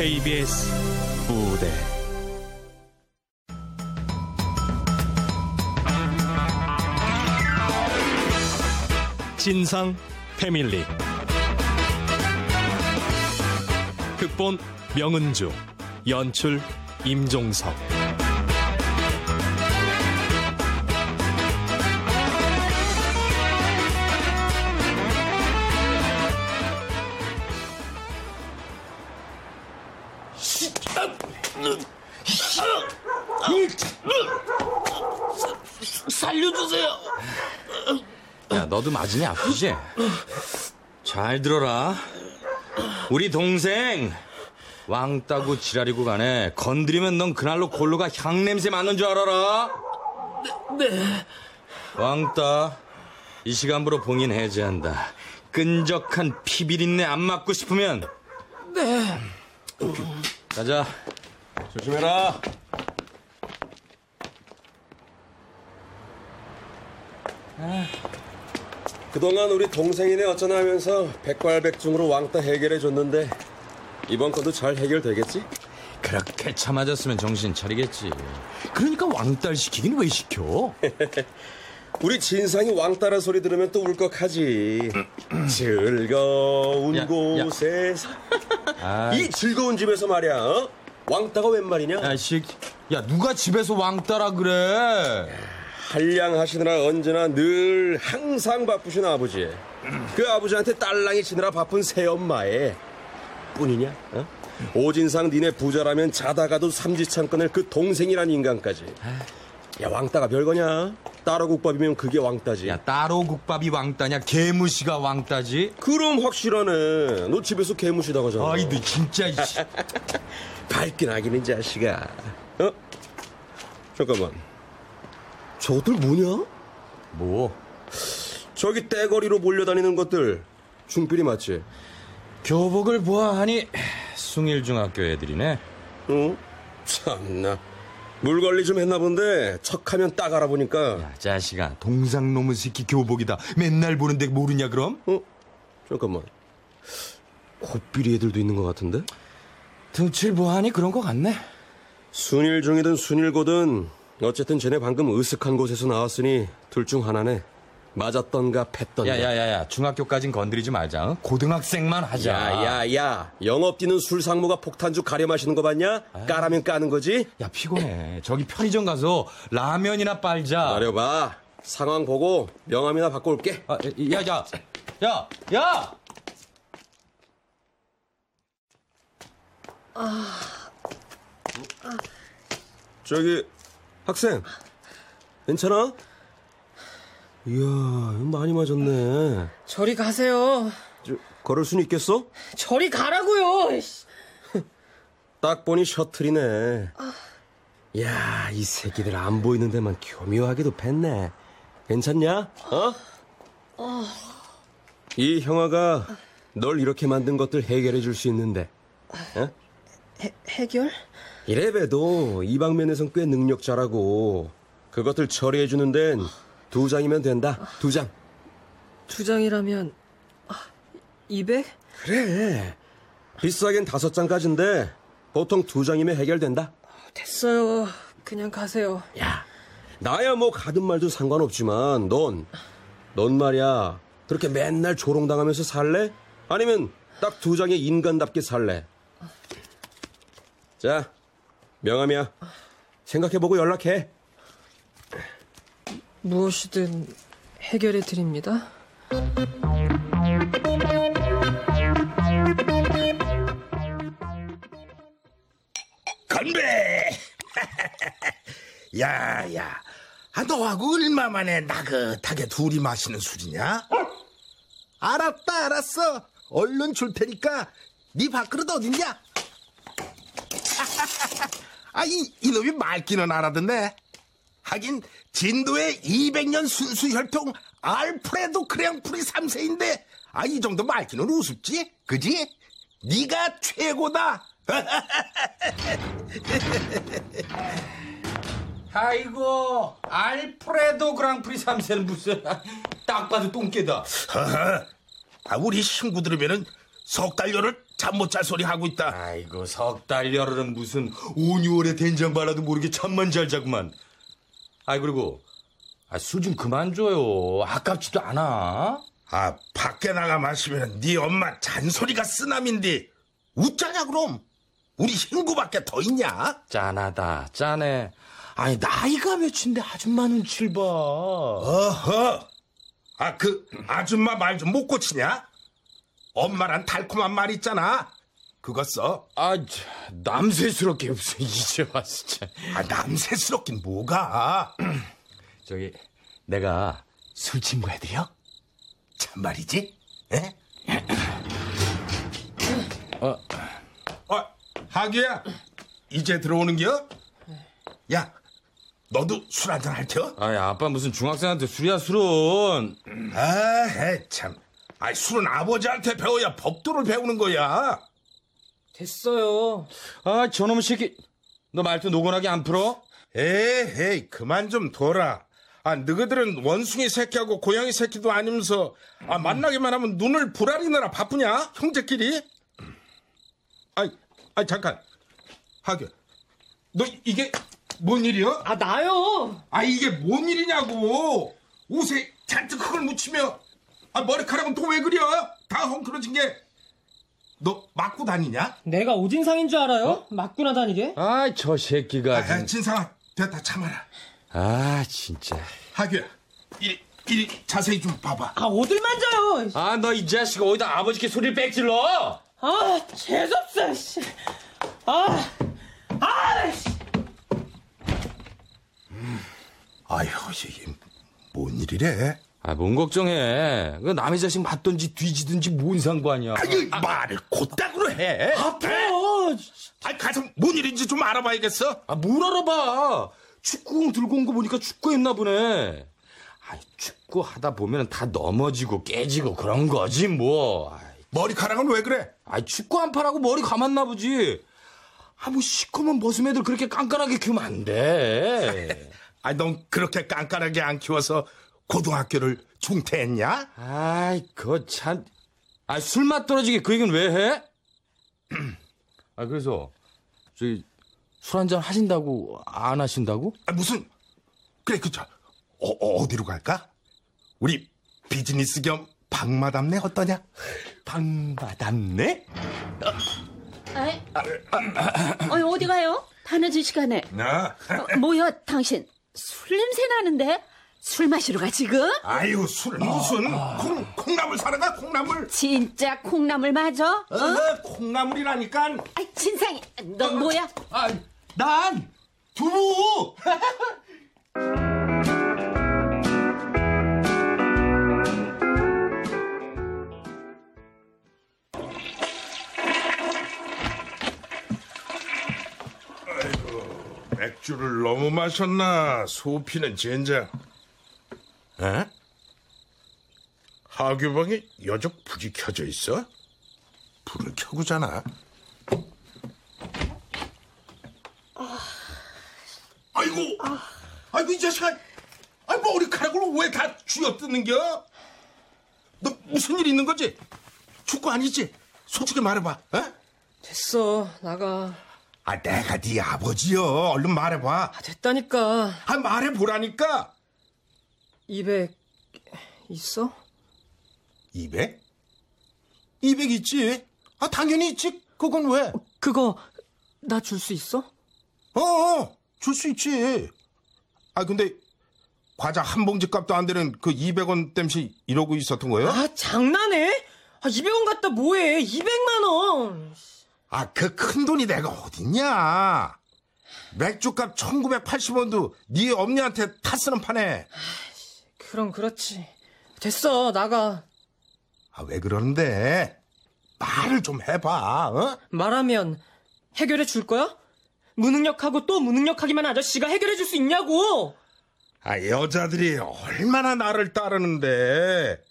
KBS 무대. 진상 패밀리. 극본 명은주 연출 임종석 맞으니 아프지? 잘 들어라. 우리 동생 왕 따고 지랄이고 가네. 건드리면 넌 그날로 골로가 향냄새 맡는 줄 알아라. 네. 왕 따 이 시간부로 봉인 해제한다. 끈적한 피비린내 안 맡고 싶으면 네. 가자. 조심해라. 그동안 우리 동생이네 어쩌나 하면서 백발백중으로 왕따 해결해 줬는데 이번 건도 잘 해결되겠지? 그렇게 참아졌으면 정신 차리겠지. 그러니까 왕따를 시키긴 왜 시켜? 우리 진상이 왕따라 소리 들으면 또 울컥하지. 즐거운 야, 야. 곳에서 아, 이 즐거운 집에서 말이야. 어? 왕따가 웬 말이냐? 야, 씨. 야, 누가 집에서 왕따라 그래? 한량하시느라 언제나 늘 항상 바쁘신 아버지. 그 아버지한테 딸랑이 치느라 바쁜 새엄마에 뿐이냐? 어? 오진상 니네 부자라면 자다가도 삼지창 꺼낼 그 동생이란 인간까지. 야 왕따가 별거냐? 따로 국밥이면 그게 왕따지. 야, 따로 국밥이 왕따냐? 개무시가 왕따지? 그럼 확실하네. 너 집에서 개무시다고 하잖아. 아이, 너 진짜, 이씨. 밝긴 하기는 자식아. 어? 잠깐만. 저것들 뭐냐? 뭐? 저기 떼거리로 몰려다니는 것들 중필이 맞지? 교복을 보아하니 숭일중학교 애들이네. 어? 참나. 물 관리 좀 했나 본데 척하면 딱 알아보니까 야, 자식아, 동상놈의 새끼 교복이다. 맨날 보는데 모르냐, 그럼? 어? 잠깐만. 콧비리 애들도 있는 것 같은데? 등칠 보아하니 그런 거 같네. 순일중이든 순일고든 어쨌든 쟤네 방금 으슥한 곳에서 나왔으니 둘 중 하나네. 맞았던가 팼던가. 야야야야 중학교까진 건드리지 말자 응? 고등학생만 하자 야야야 영업 뛰는 술 상무가 폭탄주 가려 마시는 거 봤냐? 까라면 까는 거지? 야, 피곤해 저기 편의점 가서 라면이나 빨자 기다려봐 상황 보고 명함이나 받고 올게 아, 야, 야, 야, 야! 저기 학생 괜찮아? 이야 많이 맞았네 저리 가세요. 저, 걸을 순 있겠어? 저리 가라고요. 딱 보니 셔틀이네 야이 새끼들 안 보이는 데만 교묘하게도 팼네 괜찮냐? 어? 이 형아가 널 이렇게 만든 것들 해결해 줄 수 있는데 어? 해, 해결? 이래봬도 이 방면에선 꽤 능력자라고 그것들 처리해 주는 데는 두 장이면 된다 두 장. 두 장이라면 아, 200? 그래 비싸긴 다섯 장까지인데 보통 두 장이면 해결된다 됐어요. 그냥 가세요. 야 나야 뭐 가든 말도 상관없지만 넌 넌 말이야 그렇게 맨날 조롱당하면서 살래? 아니면 딱 두 장의 인간답게 살래? 자 명함이야 생각해보고 연락해 무엇이든 해결해 드립니다. 건배! 야, 야. 아, 너하고 얼마 만에 나긋하게 둘이 마시는 술이냐? 알았다, 알았어. 얼른 줄 테니까 네 밥그릇 어딨냐? 아, 이, 이놈이 말귀는 알아듣네. 하긴 진도의 200년 순수 혈통 알프레도 크랭프리 3세인데 아, 이 정도 말귀는 우습지? 그지? 네가 최고다. 아이고 알프레도 그랑프리 3세는 무슨 딱 봐도 똥개다 아, 우리 친구 들으면은 석 달료를 잠 못 잘 소리 하고 있다. 아이고 석 달 열흘은 무슨 5, 6월에 된장 발라도 모르게 잠만 잘 자구만. 아이 그리고 아, 술 좀 그만 줘요. 아깝지도 않아. 아, 밖에 나가 마시면 네 엄마 잔소리가 쓰남인데 웃자냐 그럼? 우리 친구밖에 더 있냐? 짠하다 짠해. 아니 나이가 몇인데 아줌마 눈치를 봐. 어허. 아, 그 아줌마 말 좀 못 고치냐? 엄마란 달콤한 말 있잖아. 그거 써. 아 참, 남세스럽게 무슨 이제 와서 참. 아, 남새스럽긴 뭐가. 저기 내가 술 친구 해드려? 참말이지? 에? 어. 어, 하기야. 이제 들어오는 겨? 야, 너도 술 한잔 할 겨? 아이 아빠 무슨 중학생한테 술이야 술은. 아, 참. 아, 술은 아버지한테 배워야 법도를 배우는 거야. 됐어요. 아 저놈의 새끼. 너 말투 노곤하게 안 풀어? 에이, 그만 좀 둬라. 아, 너희들은 원숭이 새끼하고 고양이 새끼도 아니면서, 아, 만나기만 하면 눈을 부라리느라 바쁘냐? 형제끼리? 아이, 아, 잠깐. 하겨. 너 이게 뭔 일이야? 아, 나요! 아, 이게 뭔 일이냐고! 옷에 잔뜩 흙을 묻히며, 아, 머리카락은 또 왜 그려? 다 헝클어진 게. 너 맞고 다니냐? 내가 오진상인 줄 알아요? 맞구나 다니게? 아 저 새끼가. 아, 진- 진상아, 됐다, 참아라. 아 진짜. 하규야, 이리, 이리 자세히 좀 봐봐. 아, 어딜 만져요! 아 너 이 자식 어디다 아버지께 소리를 빽질러? 아, 재수없어, 씨. 아, 아, 씨. 아휴, 이게 뭔 일이래? 아 뭔 걱정해. 그 남의 자식 맞던지 뒤지든지 뭔 상관이야. 아니, 말을 곧다구로 해. 아파요! 아, 가서 뭔 일인지 좀 알아봐야겠어. 아 뭘 알아봐. 축구공 들고 온 거 보니까 축구했나 보네. 아 축구 하다 보면 다 넘어지고 깨지고 그런 거지 뭐. 아이, 머리카락은 왜 그래? 아이, 축구 한 판하고 머리 감았나 보지. 아 뭐 시커먼 머슴 애들 그렇게 깐깐하게 키우면 안 돼. 아, 넌 그렇게 깐깐하게 안 키워서 고등학교를 중퇴했냐? 아이, 그거 참. 아, 술맛 떨어지게 그 얘기는 왜 해? 아, 그래서, 저기, 술 한잔 하신다고, 안 하신다고? 아, 무슨, 그래, 그쵸. 어, 어, 디로 갈까? 우리 비즈니스 겸 박마담네 어떠냐? 방바담네? 아이, 어이, 어디 가요? 다 늦은 시간에. 나? 어, 뭐야, 당신. 술 냄새 나는데? 술 마시러 가, 지금? 아유, 술 무슨, 콩, 콩나물 사러 가, 콩나물. 진짜 콩나물 맞아? 어, 콩나물이라니까. 아이, 진상이. 너 뭐야? 아, 난! 두부! 맥주를 너무 마셨나? 소피는 젠장. 에? 하교방에 여적 불이 켜져 있어? 불을 켜고잖아. 아이고, 아이고 이 자식아, 아 머리카락을 왜다 쥐어뜯는겨? 너 무슨 일 있는 거지? 축구 아니지? 솔직히 말해봐. 어? 됐어, 나가. 아 내가 네 아버지여. 얼른 말해봐. 아, 됐다니까. 아 말해보라니까. 200 있어? 200? 200 있지? 아, 당연히 있지. 그건 왜? 그거 나 줄 수 있어? 어, 어, 줄 수 있지. 아, 근데 과자 한 봉지 값도 안 되는 그 200원 땜시 이러고 있었던 거예요? 아, 장난해? 아, 200원 갖다 뭐해? 200만 원. 아, 그 큰 돈이 내가 어딨냐? 맥주값 1980원도 네 엄니한테 타 쓰는 판에. 그럼 그렇지. 됐어, 나가. 아, 왜 그러는데? 말을 좀 해봐, 어? 말하면 해결해 줄 거야? 무능력하고 또 무능력하기만 아저씨가 해결해 줄 수 있냐고! 아, 여자들이 얼마나 나를 따르는데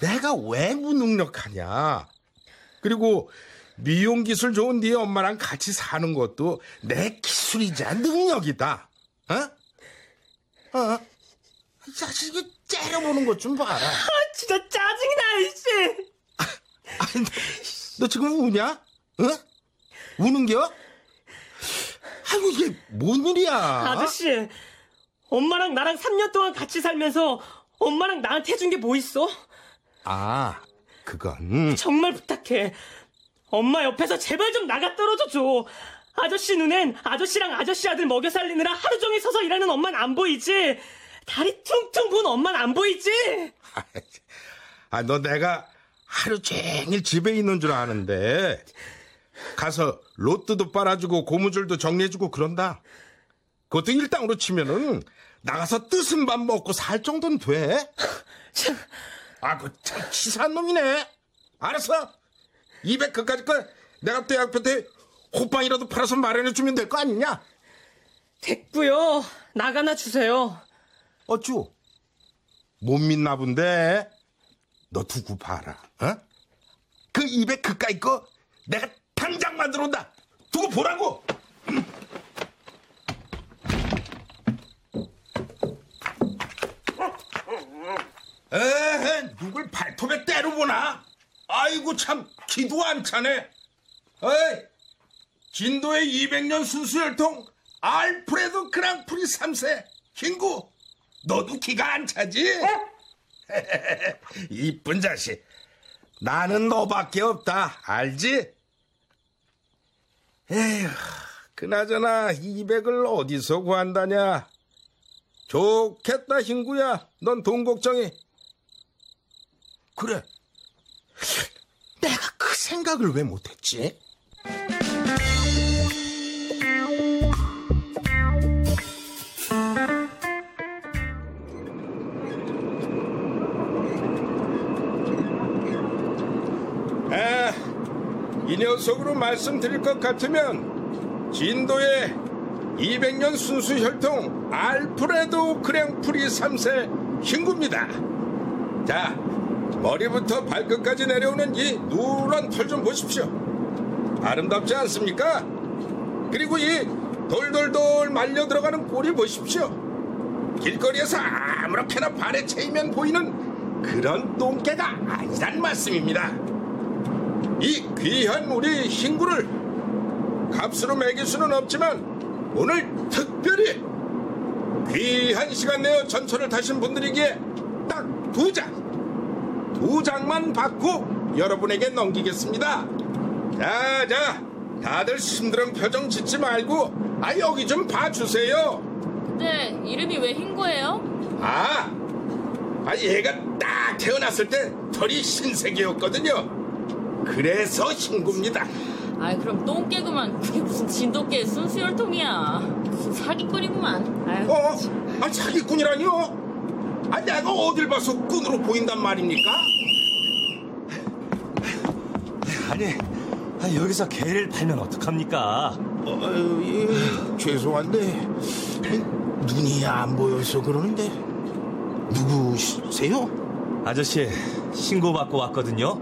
내가 왜 무능력하냐? 그리고 미용 기술 좋은 네 엄마랑 같이 사는 것도 내 기술이자 능력이다. 어? 어? 이 자식이 째려보는 것 좀 봐라. 아, 진짜 짜증이 나, 이씨! 아니, 너 지금 우냐? 어? 우는겨? 아이고 이게 뭔 일이야? 아저씨, 엄마랑 나랑 3년 동안 같이 살면서 엄마랑 나한테 해준 게 뭐 있어? 아 그건 정말 부탁해. 엄마 옆에서 제발 좀 나가 떨어져 줘. 아저씨 눈엔 아저씨랑 아저씨 아들 먹여 살리느라 하루 종일 서서 일하는 엄마는 안 보이지. 다리 퉁퉁 부은 엄마는 안 보이지. 아 너 내가 하루 종일 집에 있는 줄 아는데 가서 로또도 빨아주고 고무줄도 정리해주고 그런다. 그것도 일당으로 치면은 나가서 뜨신 밥 먹고 살 정도는 돼. 참, 아, 그 참 치사한 놈이네. 알았어. 200 그까짓 거 내가 대학교 때 호빵이라도 팔아서 마련해주면 될 거 아니냐? 됐고요. 나가나 주세요. 어쭈? 못 믿나 본데. 너 두고 봐라. 어? 그200 그까이 거 내가 당장 만들어 온다. 두고 보라고. 에헤, 누굴 발톱에 때려보나? 아이고 참 기도 안 차네. 어이, 진도의 200년 순수 혈통 알프레도 그랑프리 3세 킹구 너도 기가 안 차지? 이쁜 자식. 나는 너밖에 없다. 알지? 에휴 그나저나 200을 어디서 구한다냐? 좋겠다 흰구야. 넌 돈 걱정이. 그래. 내가 그 생각을 왜 못했지? 이 녀석으로 말씀드릴 것 같으면 진도의 200년 순수 혈통 알프레도 그랭프리 3세 흰구입니다. 자, 머리부터 발끝까지 내려오는 이 누런 털 좀 보십시오. 아름답지 않습니까? 그리고 이 돌돌돌 말려 들어가는 꼬리 보십시오. 길거리에서 아무렇게나 발에 채이면 보이는 그런 똥개가 아니란 말씀입니다. 이 귀한 우리 흰구를 값으로 매길 수는 없지만 오늘 특별히 귀한 시간 내어 전철을 타신 분들이기에 딱 두 장, 두 장만 받고 여러분에게 넘기겠습니다. 자, 자, 다들 힘들은 표정 짓지 말고 아 여기 좀 봐주세요. 근데 이름이 왜 흰 거예요? 아, 아 얘가 딱 태어났을 때 털이 흰색이었거든요. 그래서 흰구입니다. 아이 그럼 똥개구만 그게 무슨 진돗개 순수혈통이야 무슨 사기꾼이구만 아유 어? 아 사기꾼이라니요? 아 내가 어딜 봐서 꾼으로 보인단 말입니까? 아니, 아, 여기서 개를 팔면 어떡합니까? 어, 예, 죄송한데 눈이 안 보여서 그러는데 누구세요? 아저씨, 신고받고 왔거든요?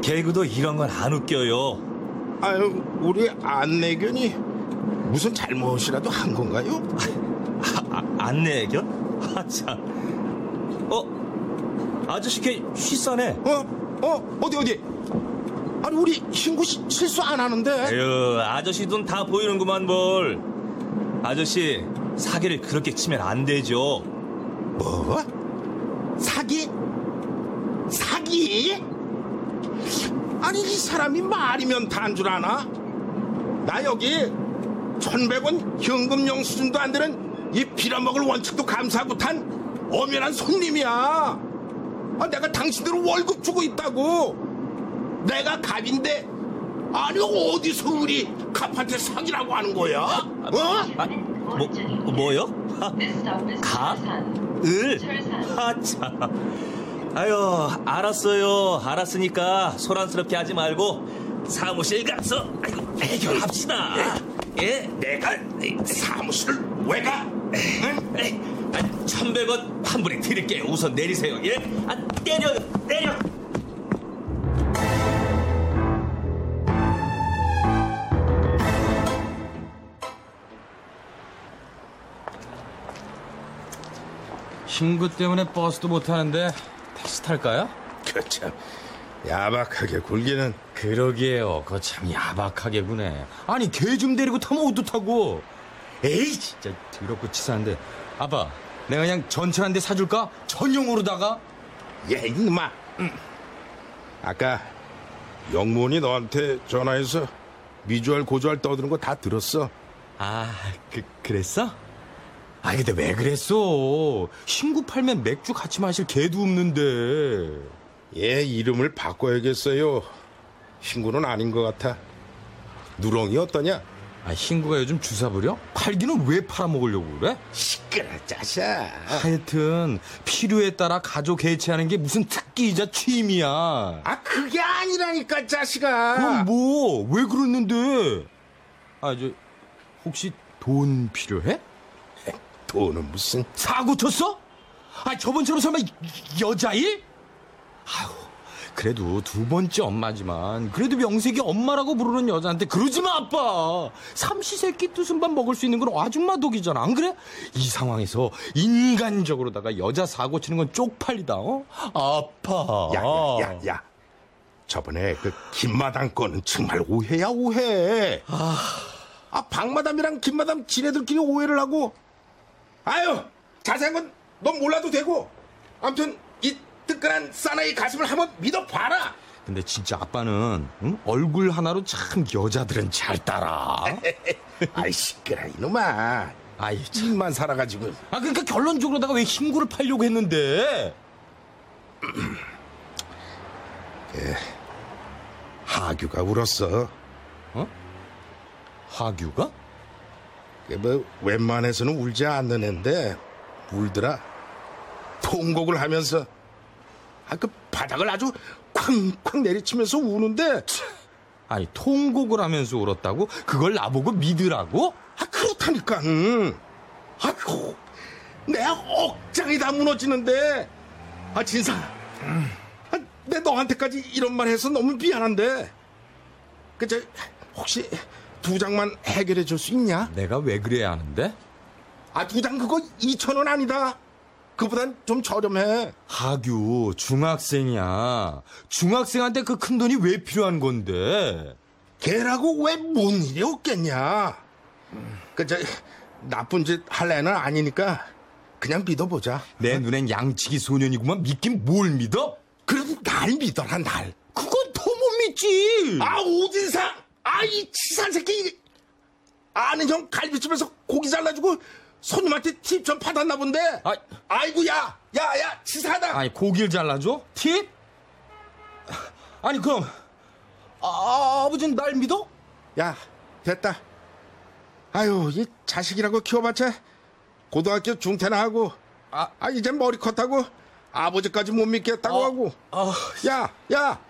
개그도 이런 건 안 웃겨요. 아유 우리 안내견이 무슨 잘못이라도 한 건가요? 아, 안내견? 아, 참. 어? 아저씨 개 쉬싸네. 어? 어? 어디 어디? 아니 우리 친구 시- 실수 안 하는데 에휴, 아저씨 돈 다 보이는구만 뭘. 아저씨, 사기를 그렇게 치면 안 되죠. 뭐? 사기? 사기? 아니 이 사람이 말이면 다한 줄 아나? 나 여기 1100원 현금 영수증도 안 되는 이 빌어먹을 원칙도 감사 못한 엄연한 손님이야 아, 내가 당신들 월급 주고 있다고 내가 갑인데 아니 어디서 우리 갑한테 사기라고 하는 거야? 어? 아, 뭐, 뭐요? 하, 가? 을? 아, 참. 아유, 알았어요. 알았으니까 소란스럽게 하지 말고 사무실 가서 아이고, 해결합시다. 예? 내가 사무실을 왜 가? 응? 1100원 환불에 드릴게요. 우선 내리세요. 예? 아, 때려요. 때려. 친구 때문에 버스도 못 타는데 택시 탈까요? 그참 야박하게 굴기는 그러게요. 그거 참 야박하게 구네. 아니, 개 좀 데리고 타면 어떡하고. 에이, 진짜 더럽고 치사한데. 아빠, 내가 그냥 전철 한 대 사줄까? 전용으로다가? 예, 이놈아. 음. 아까 영문이 너한테 전화해서 미주알 고주알 떠드는 거 다 들었어. 아, 그, 그랬어? 아, 근데 왜 그랬어? 신구 팔면 맥주 같이 마실 개도 없는데. 얘 이름을 바꿔야겠어요. 신구는 아닌 것 같아. 누렁이 어떠냐? 아, 신구가 요즘 주사 부려? 팔기는 왜 팔아먹으려고 그래? 시끄러 짜샤. 하여튼, 필요에 따라 가족 개체하는 게 무슨 특기이자 취미야. 아 그게 아니라니까 자식아. 그럼 뭐, 왜 그랬는데? 아, 저, 혹시 돈 필요해? 돈은 무슨? 사고 쳤어? 아, 저번처럼 설마 이- 여자일? 아유, 그래도 두 번째 엄마지만 그래도 명색이 엄마라고 부르는 여자한테 그러지 마 아빠. 삼시세끼 뜨순밥 먹을 수 있는 건 아줌마 독이잖아. 안 그래? 이 상황에서 인간적으로다가 여자 사고 치는 건 쪽팔리다. 어? 아파. 야야야 야, 야. 저번에 그 김마당 거는 정말 오해야 오해. 아, 박마담이랑 김마담 지네들끼리 오해를 하고. 아유 자세한 건 넌 몰라도 되고. 아무튼 이 뜨끈한 사나이 가슴을 한번 믿어봐라. 근데 진짜 아빠는 응? 얼굴 하나로 참 여자들은 잘 따라. 아이 시끄러 이놈아. 아이 참. 입만 살아가지고. 아 그러니까 결론적으로다가 왜 흰구를 팔려고 했는데? 하규가 울었어. 하규가? 그뭐 웬만해서는 울지 않는 앤데 울더라. 통곡을 하면서 아 그 바닥을 아주 쾅쾅 내리치면서 우는데 아니 통곡을 하면서 울었다고? 그걸 나보고 믿으라고? 아 그렇다니까. 응. 아이고 내 억장이 다 무너지는데 아 진상. 아, 내 너한테까지 이런 말 해서 너무 미안한데 그저 혹시 두 장만 해결해 줄 수 있냐? 내가 왜 그래야 하는데? 아 두 장 그거 2천 원 아니다. 그보단 좀 저렴해. 하규 중학생이야. 중학생한테 그 큰 돈이 왜 필요한 건데? 걔라고 왜 뭔 일이 없겠냐? 그 저 나쁜 짓 할 애는 아니니까 그냥 믿어보자. 내 눈엔 양치기 소년이구만 믿긴 뭘 믿어? 그래도 날 믿어라 날. 그건 더 못 믿지. 아 오진상, 아 이 치산 새끼. 아는 형 갈비집에서 고기 잘라주고 손님한테 팁 좀 받았나 본데. 아. 아이고 야, 야, 야, 치사하다. 아니 고기를 잘라줘? 팁? 아니 그럼 아, 아버지는 날 믿어? 야, 됐다. 아유, 이 자식이라고 키워봤자 고등학교 중퇴나 하고, 아. 아, 이제 머리 컸다고 아버지까지 못 믿겠다고 어, 하고. 아, 야, 야,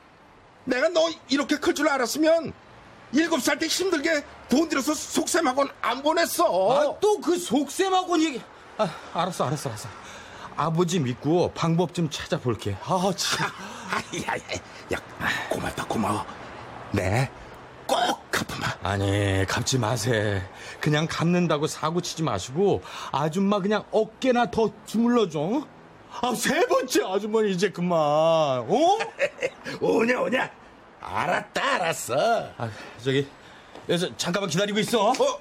내가 너 이렇게 클 줄 알았으면 일곱 살 때 힘들게 돈 들여서 속셈학원 안 보냈어. 아, 또 그 속셈하고 얘기. 아, 알았어, 알았어, 알았어. 아버지 믿고 방법 좀 찾아볼게. 아, 참. 아, 야, 야, 야, 고맙다, 고마워. 네, 꼭 갚아마. 아니, 갚지 마세. 그냥 갚는다고 사고 치지 마시고 아줌마 그냥 어깨나 더 주물러줘. 아, 세 번째 아줌마는 이제 그만. 어? 오냐, 오냐. 알았다, 알았어. 아, 저기, 여기서 잠깐만 기다리고 있어. 어,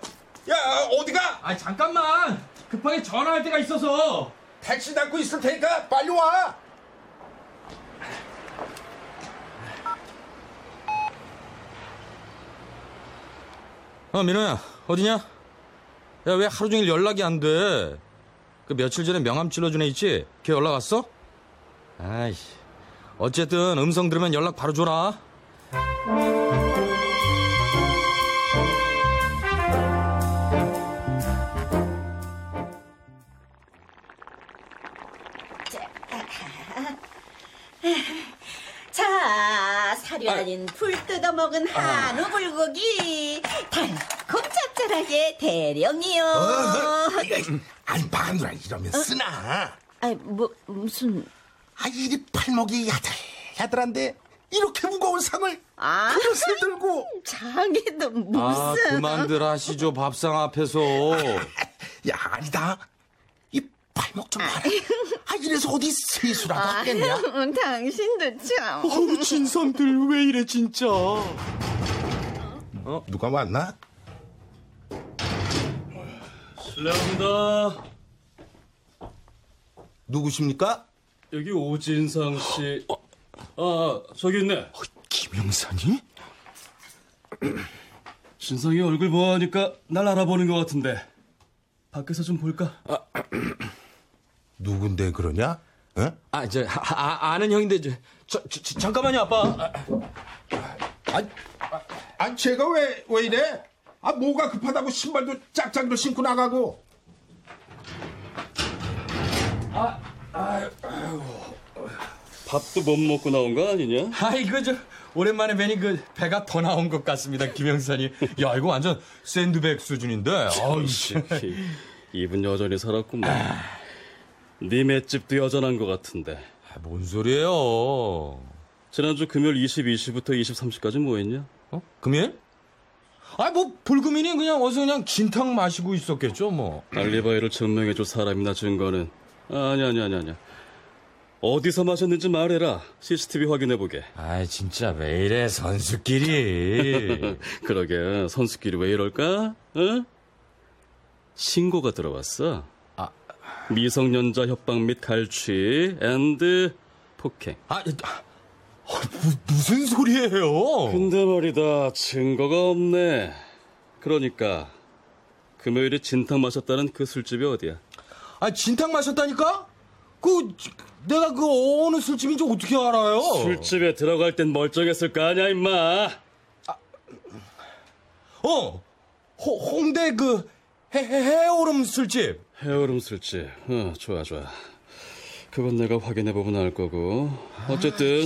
야, 어디가? 아, 잠깐만. 급하게 전화할 때가 있어서. 택시 닫고 있을 테니까 빨리 와. 어, 민호야, 어디냐? 야, 왜 하루 종일 연락이 안 돼? 그 며칠 전에 명함 찔러준 애 있지? 걔 연락 왔어? 아이씨. 어쨌든 음성 들으면 연락 바로 줘라. 자, 사료 아닌 풀 뜯어먹은 한우 불고기 달콤 짭짤하게 대령이요. 아니, 마누라 이러면 쓰나? 아이, 뭐 무슨 아, 이리 팔목이 야들, 야들한데 이렇게 무거운 상을 아, 그릇을 들고. 자기도 무슨 아, 그만들 하시죠, 밥상 앞에서. 야, 아니다. 이 팔목 좀 봐라. 아, 이래서 어디 세수라도 하겠냐? 아유, 당신도 참. 어우, 진상들 왜 이래, 진짜. 어, 누가 왔나? 실례합니다. 누구십니까? 여기 오진상 씨. 아, 저기 있네. 김영선이? 진상이 얼굴 보아하니까 날 알아보는 것 같은데. 밖에서 좀 볼까? 누군데 그러냐? 어? 아, 저, 아, 아, 아는 형인데, 저, 저, 저, 잠깐만요, 아빠. 아, 아, 아, 제가 왜, 왜 이래? 아, 뭐가 급하다고 신발도 짝짝이로 신고 나가고. 밥도 못 먹고 나온 거 아니냐? 아, 이거 저, 오랜만에 뵈니 그, 배가 더 나온 것 같습니다, 김영선이. 야, 이거 완전 샌드백 수준인데. 아우, 씨. 입은 여전히 살았구만. 네 맷집도 여전한 것 같은데. 아, 뭔 소리예요? 지난주 금요일 22시부터 23시까지 뭐 했냐? 어? 금일? 아, 뭐, 불금이니 그냥 어서 그냥 진탕 마시고 있었겠죠, 뭐. 알리바이를 증명해줄 사람이나 증거는 아니 아니 아니 아니 어디서 마셨는지 말해라 CCTV 확인해보게 아, 진짜 왜 이래, 선수끼리. 그러게 선수끼리 왜 이럴까? 어? 신고가 들어왔어 아. 미성년자 협박 및 갈취 and 폭행 아, 아, 무, 무슨 소리예요? 근데 말이다 증거가 없네 그러니까 금요일에 진탕 마셨다는 그 술집이 어디야? 아, 진탕 마셨다니까? 그, 내가 그 어느 술집인지 어떻게 알아요? 술집에 들어갈 땐 멀쩡했을 거 아니야 임마 어! 호, 홍대 그, 해, 해, 해오름 술집. 해오름 술집. 어, 좋아, 좋아. 그건 내가 확인해보면 알 거고. 어쨌든,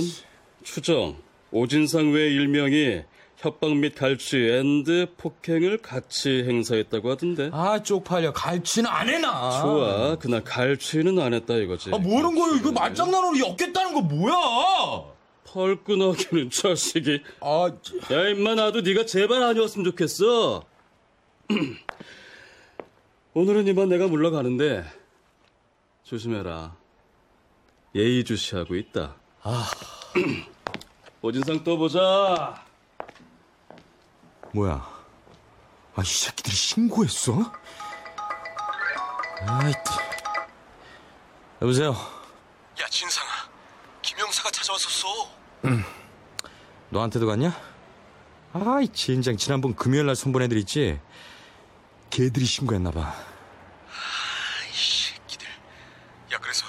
추정. 오진상 외 일명이 협박 및 갈취 and 폭행을 같이 행사했다고 하던데. 아, 쪽팔려. 갈취는 안 해나. 좋아. 그날 갈취는 안 했다 이거지. 아, 뭐는 거예요? 이거 말장난으로 엮겠다는 거 뭐야? 펄끈하기는 자식이. 아, 야, 임마, 나도 네가 제발 아니었으면 좋겠어. 오늘은 이만 내가 물러가는데, 조심해라. 예의주시하고 있다. 아. 오진상 또 보자. 뭐야? 아, 이 새끼들이 신고했어? 아이, 여보세요? 야 진상아 김영사가 찾아왔었어 너한테도 갔냐? 아이, 젠장. 지난번 금요일 날 선본 애들 있지? 걔들이 신고했나 봐. 이 새끼들 야 그래서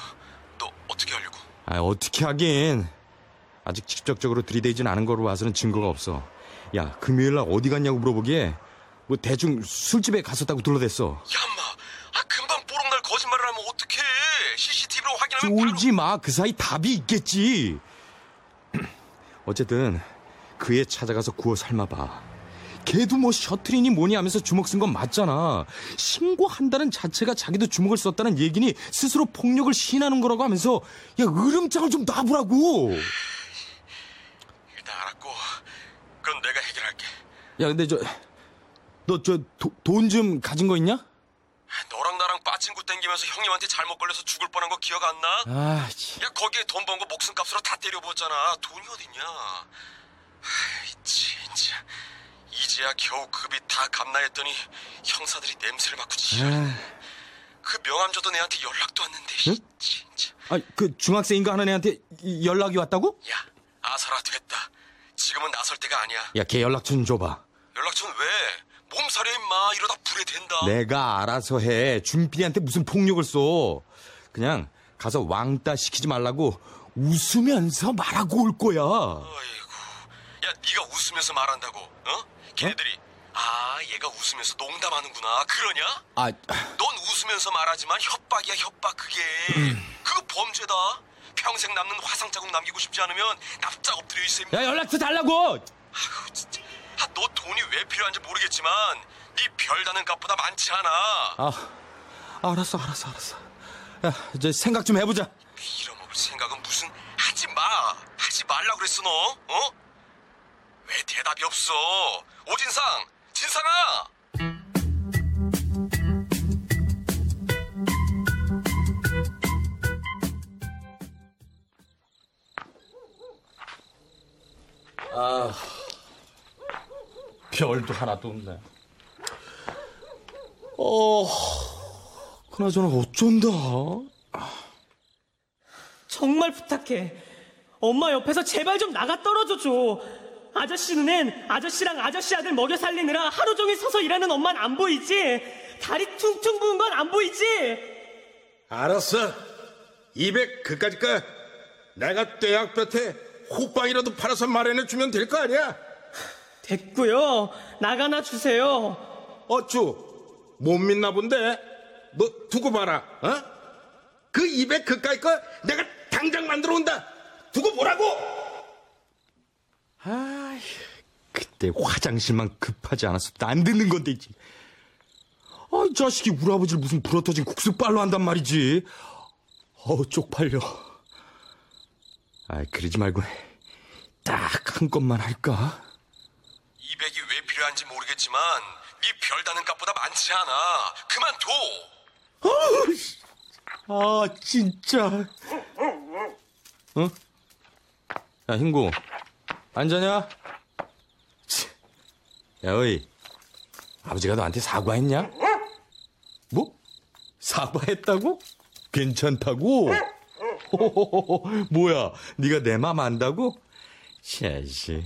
너 어떻게 하려고 아, 어떻게 하긴. 아직 직접적으로 들이대진 않은 거로 봐서는 증거가 없어. 야, 금요일 날 어디 갔냐고 물어보기에 뭐 대충 술집에 갔었다고 둘러댔어. 야 인마 아 금방 뽀록날 거짓말을 하면 어떡해 CCTV로 확인하면 쫄지 마. 그 사이 답이 있겠지. 어쨌든 그애 찾아가서 구워 삶아봐. 걔도 뭐 셔틀이니 뭐니 하면서 주먹 쓴 건 맞잖아. 신고한다는 자체가 자기도 주먹을 썼다는 얘기니 스스로 폭력을 시인하는 거라고 하면서 야 으름장을 좀 놔보라고. 일단 알았고 그건 내가 해결할게 야 근데 저 너 저 돈 좀 가진 거 있냐? 너랑 나랑 빠친구 땡기면서 형님한테 잘못 걸려서 죽을 뻔한 거 기억 안 나? 아, 씨. 야 거기에 돈 번 거 목숨값으로 다 때려부었잖아 돈이 어딨냐 아이 진짜 이제야 겨우 급이 다 감나했더니 형사들이 냄새를 맡고 지랄 그 명함줘도 내한테 연락도 왔는데 응? 진짜 아, 그 중학생인가 하는 애한테 이- 연락이 왔다고? 야 아서라 됐다 지금은 나설 때가 아니야 야, 걔 연락처 좀 줘봐. 연락처는 왜 몸살이야 임마 이러다 불에 된다 내가 알아서 해. 준필이한테 무슨 폭력을 써. 그냥 가서 왕따 시키지 말라고 웃으면서 말하고 올 거야. 아이고 야 네가 웃으면서 말한다고 어? 걔네들이 아 얘가 웃으면서 농담하는구나 그러냐? 아, 넌 웃으면서 말하지만 협박이야 협박 그게 그거 범죄다 평생 남는 화상 자국 남기고 싶지 않으면 납작 엎드려 임마. 야, 연락처 달라고! 아휴, 진짜. 아, 너 돈이 왜 필요한지 모르겠지만 네 별다는 값보다 많지 않아 아, 알았어, 알았어, 알았어. 야, 이제 생각 좀 해보자. 빌어먹을 생각은 무슨 하지 마 하지 말라 그랬어 너 어? 답이 없어. 오진상, 진상아! 아, 별도 하나도 없네. 어, 그나저나 어쩐다. 정말 부탁해. 엄마 옆에서 제발 좀 나가 떨어져 줘. 아저씨 눈엔 아저씨랑 아저씨 아들 먹여 살리느라 하루 종일 서서 일하는 엄마는 안 보이지? 다리 퉁퉁 부은 건 안 보이지? 알았어. 200 그까짓 거 내가 떼약볕에 호빵이라도 팔아서 마련해 주면 될 거 아니야? 됐고요. 나가나 주세요. 어쭈 못 믿나 본데 뭐 두고 봐라. 어? 그 200 그까짓 거 내가 당장 만들어 온다. 두고 보라고. 아, 그때 화장실만 급하지 않았어도 안 듣는 건데, 있지. 아, 이 자식이 우리 아버지를 무슨 불어터진 국수빨로 한단 말이지. 어우, 쪽팔려. 아, 그러지 말고 딱한 건만 할까? 200이 왜 필요한지 모르겠지만 네 별다는 값보다 많지 않아. 그만둬. 아, 진짜. 어? 야, 흰구. 안 자냐? 치. 야, 어이. 아버지가 너한테 사과했냐? 뭐? 사과했다고? 괜찮다고? 호호호호, 뭐야, 네가 내 맘 안다고? 샤시.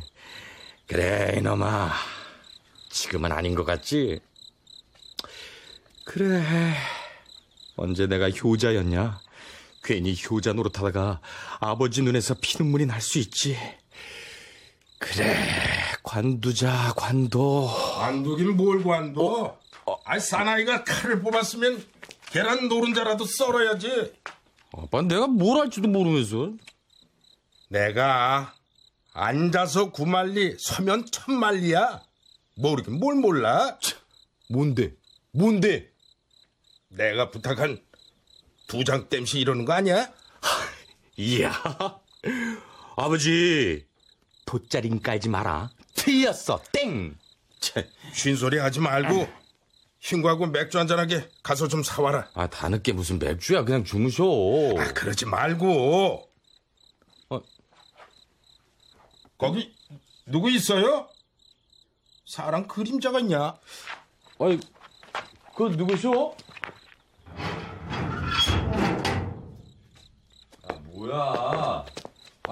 그래, 이놈아. 지금은 아닌 것 같지? 그래. 언제 내가 효자였냐? 괜히 효자 노릇하다가 아버지 눈에서 피눈물이 날 수 있지. 그래, 관두자, 관둬. 관두긴 뭘 관둬? 아, 사나이가 칼을 뽑았으면 계란 노른자라도 썰어야지. 아빠, 내가 뭘 할지도 모르면서. 내가 앉아서 구만리, 서면 천만리야. 모르긴 뭘 몰라? 뭔데? 뭔데? 내가 부탁한 두 장 땜시 이러는 거 아니야? 이야. 아버지, 돗자린 깔지 마라. 틀렸어, 땡! 차, 쉰소리 하지 말고 흰구하고 맥주 한잔하게 가서 좀 사와라. 아, 다 늦게 무슨 맥주야. 그냥 주무셔. 아, 그러지 말고. 어. 거기 누구 있어요? 사람 그림자가 있냐? 아이, 그 누구셔? 아, 뭐야.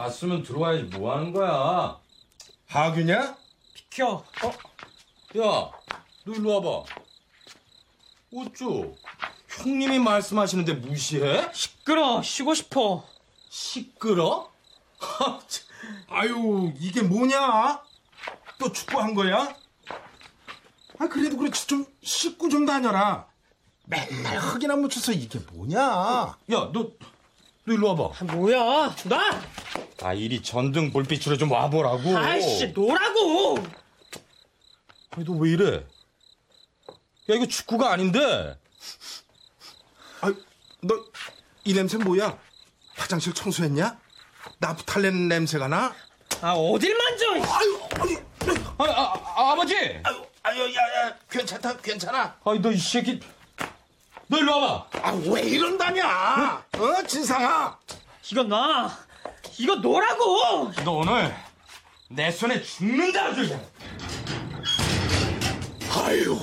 왔으면 들어와야지. 뭐 하는 거야? 하규냐? 비켜. 어? 야, 너 일로 와봐. 어쭈? 형님이 말씀하시는데 무시해? 시끄러. 쉬고 싶어. 시끄러? 아유, 이게 뭐냐? 또 축구한 거야? 아, 그래도 그렇지. 좀 씻고 좀 다녀라. 맨날 흙이나 묻혀서 이게 뭐냐? 야, 너, 너 일로 와봐. 아, 뭐야? 놔! 아, 이리 전등 불빛으로 좀 와보라고. 아이씨, 놓으라고! 아니, 너 왜 이래? 야, 이거 축구가 아닌데? 아, 너 이 냄새 뭐야? 화장실 청소했냐? 나프탈렌 냄새가 나? 아, 어딜 만져! 아유, 아유, 아, 아, 아, 아버지! 아유, 아유, 야, 야, 괜찮다, 괜찮아. 아니, 너 이 새끼. 너 일로 와봐. 아, 왜 이런다냐? 어, 진상아. 이거 놔! 이거 놓으라고! 너 오늘 내 손에 죽는다, 아주. 그냥. 아유,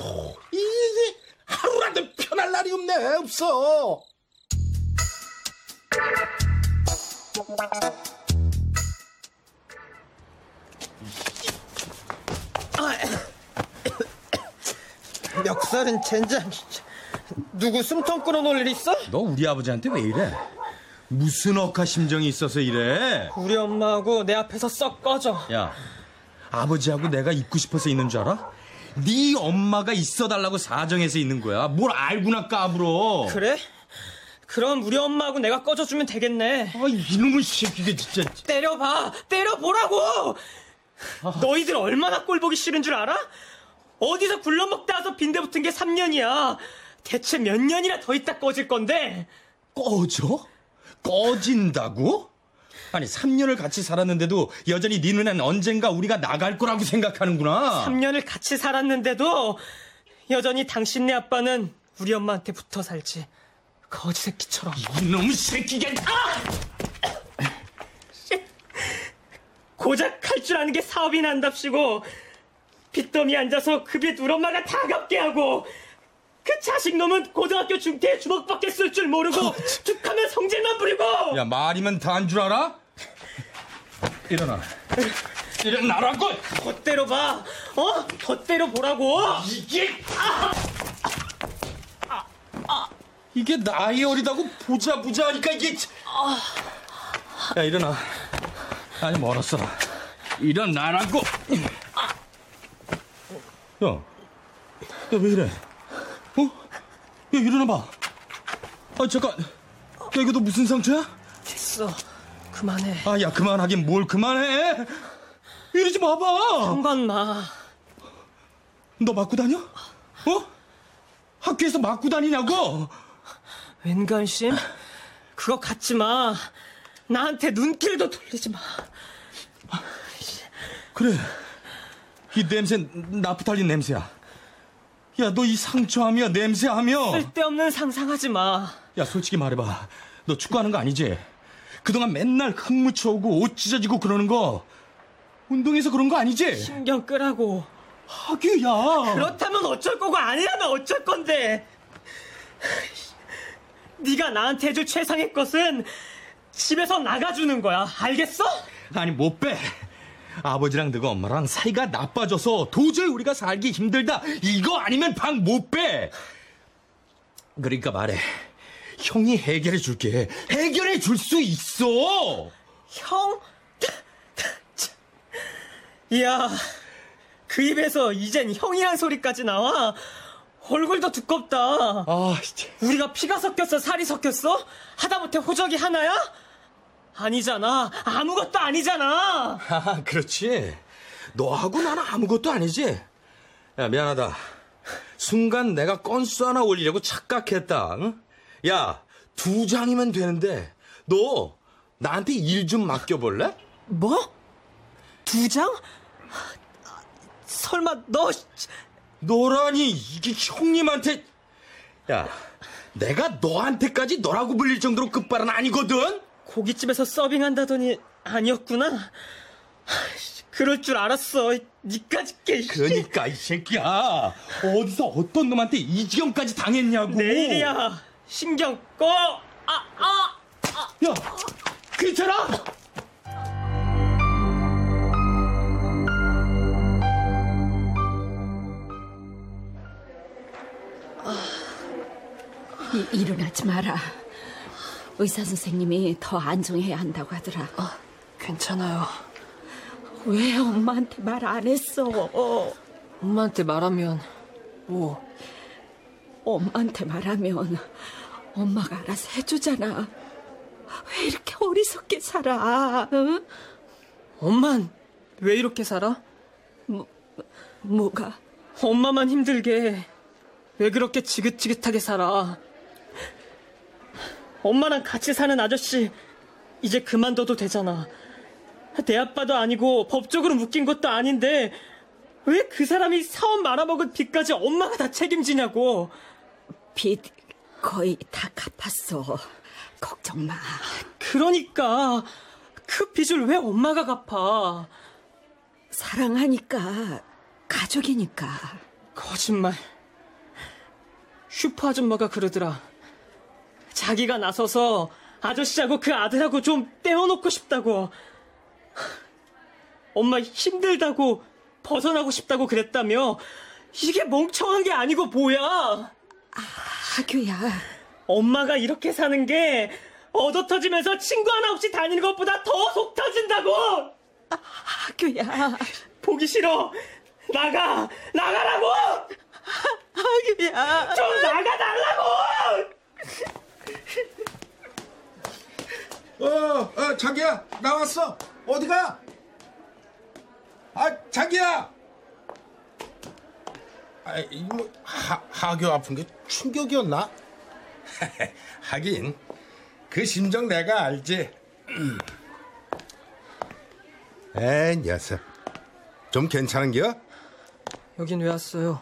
이게 하루라도 편할 날이 없네, 없어. 멱살은 젠장. 누구 숨통 끌어놓을 일 있어? 너 우리 아버지한테 왜 이래? 무슨 억하 심정이 있어서 이래? 우리 엄마하고 내 앞에서 썩 꺼져. 야, 아버지하고 내가 있고 싶어서 있는 줄 알아? 네 엄마가 있어달라고 사정해서 있는 거야. 뭘 알구나 까불어. 그래? 그럼 우리 엄마하고 내가 꺼져주면 되겠네. 아, 이놈의 새끼가 진짜. 때려봐! 때려보라고! 너희들 얼마나 꼴보기 싫은 줄 알아? 어디서 굴러먹다 와서 빈대 붙은 게 3년이야. 대체 몇 년이나 더 있다 꺼질 건데? 꺼져? 꺼진다고? 아니, 3년을 같이 살았는데도 여전히 네 눈엔 언젠가 우리가 나갈 거라고 생각하는구나. 3년을 같이 살았는데도 여전히 당신네 아빠는 우리 엄마한테 붙어 살지. 거지 새끼처럼. 이놈의 새끼가. 아! 고작 할 줄 아는 게 사업이 난답시고 빚더미 앉아서 그 빚 우리 엄마가 다 갚게 하고 그 자식놈은 고등학교 중퇴에 주먹밖에 쓸 줄 모르고 툭하면 성질만 부리고 야 말이면 다 한 줄 알아? 일어나. 일어나라고. 더 때려봐 어? 더 때려보라고 이게 이게 나이 어리다고 보자 보자 하니까 이게 참- 야 일어나 아니 멀었어 일어나라고 야야 왜 이래 어? 야 일어나봐 아 잠깐 야 이거 너 무슨 상처야? 됐어 그만해 아 야 그만하긴 뭘 그만해 이러지 마봐 상관 마 너 맞고 다녀? 어? 학교에서 맞고 다니냐고? 웬간심? 그거 갖지 마 나한테 눈길도 돌리지 마 그래. 이 냄새 나프탈린 냄새야. 야, 너 이 상처하며 냄새하며. 쓸데없는 상상하지 마 야, 솔직히 말해봐. 너 축구하는 거 아니지? 그동안 맨날 흙 묻혀오고 옷 찢어지고 그러는 거 운동해서 그런 거 아니지? 신경 끄라고 하규야. 그렇다면 어쩔 거고 아니라면 어쩔 건데 네가 나한테 해줄 최상의 것은 집에서 나가주는 거야 알겠어? 아니 못 빼. 아버지랑 너가 엄마랑 사이가 나빠져서 도저히 우리가 살기 힘들다. 이거 아니면 방 못 빼. 그러니까 말해. 형이 해결해 줄게. 해결해 줄 수 있어. 형? 이야 그 입에서 이젠 형이란 소리까지 나와 얼굴도 두껍다 아, 진짜. 우리가 피가 섞였어 살이 섞였어? 하다못해 호적이 하나야? 아니잖아 아무것도 아니잖아 아, 그렇지. 너하고 나는 아무것도 아니지. 야, 미안하다. 순간 내가 건수 하나 올리려고 착각했다. 응? 야, 두 장이면 되는데, 너 나한테 일 좀 맡겨볼래? 뭐? 두 장? 설마 너 너라니, 이게 형님한테. 야, 내가 너한테까지 너라고 불릴 정도로 끝발은 아니거든? 고깃집에서 서빙한다더니 아니었구나 그럴 줄 알았어 니까짓 게 그러니까, 이 새끼야. 어디서 어떤 놈한테 이 지경까지 당했냐고. 내일이야 신경 꺼 아, 아. 야, 괜찮아? 이, 일어나지 마라. 의사 선생님이 더 안정해야 한다고 하더라. 괜찮아요 왜 엄마한테 말 안 했어? 엄마한테 말하면 뭐 엄마한테 말하면 엄마가 알아서 해주잖아. 왜 이렇게 어리석게 살아? 응? 엄만 왜 이렇게 살아? 뭐가? 엄마만 힘들게 왜 그렇게 지긋지긋하게 살아? 엄마랑 같이 사는 아저씨 이제 그만둬도 되잖아. 내 아빠도 아니고 법적으로 묶인 것도 아닌데 왜 그 사람이 사업 말아먹은 빚까지 엄마가 다 책임지냐고. 빚 거의 다 갚았어. 걱정 마. 그러니까 그 빚을 왜 엄마가 갚아? 사랑하니까 가족이니까. 거짓말. 슈퍼 아줌마가 그러더라. 자기가 나서서 아저씨하고 그 아들하고 좀 떼어놓고 싶다고. 엄마 힘들다고 벗어나고 싶다고 그랬다며. 이게 멍청한 게 아니고 뭐야. 하규야. 엄마가 이렇게 사는 게 얻어 터지면서 친구 하나 없이 다니는 것보다 더 속 터진다고. 하규야. 보기 싫어. 나가. 나가라고. 하규야. 좀 나가달라고. 어, 어, 자기야, 나왔어. 어디 가? 아, 자기야! 아, 이거 뭐, 하, 하교 아픈 게 충격이었나? 하긴, 그 심정 내가 알지. 에, 녀석. 좀 괜찮은겨? 여긴 왜 왔어요?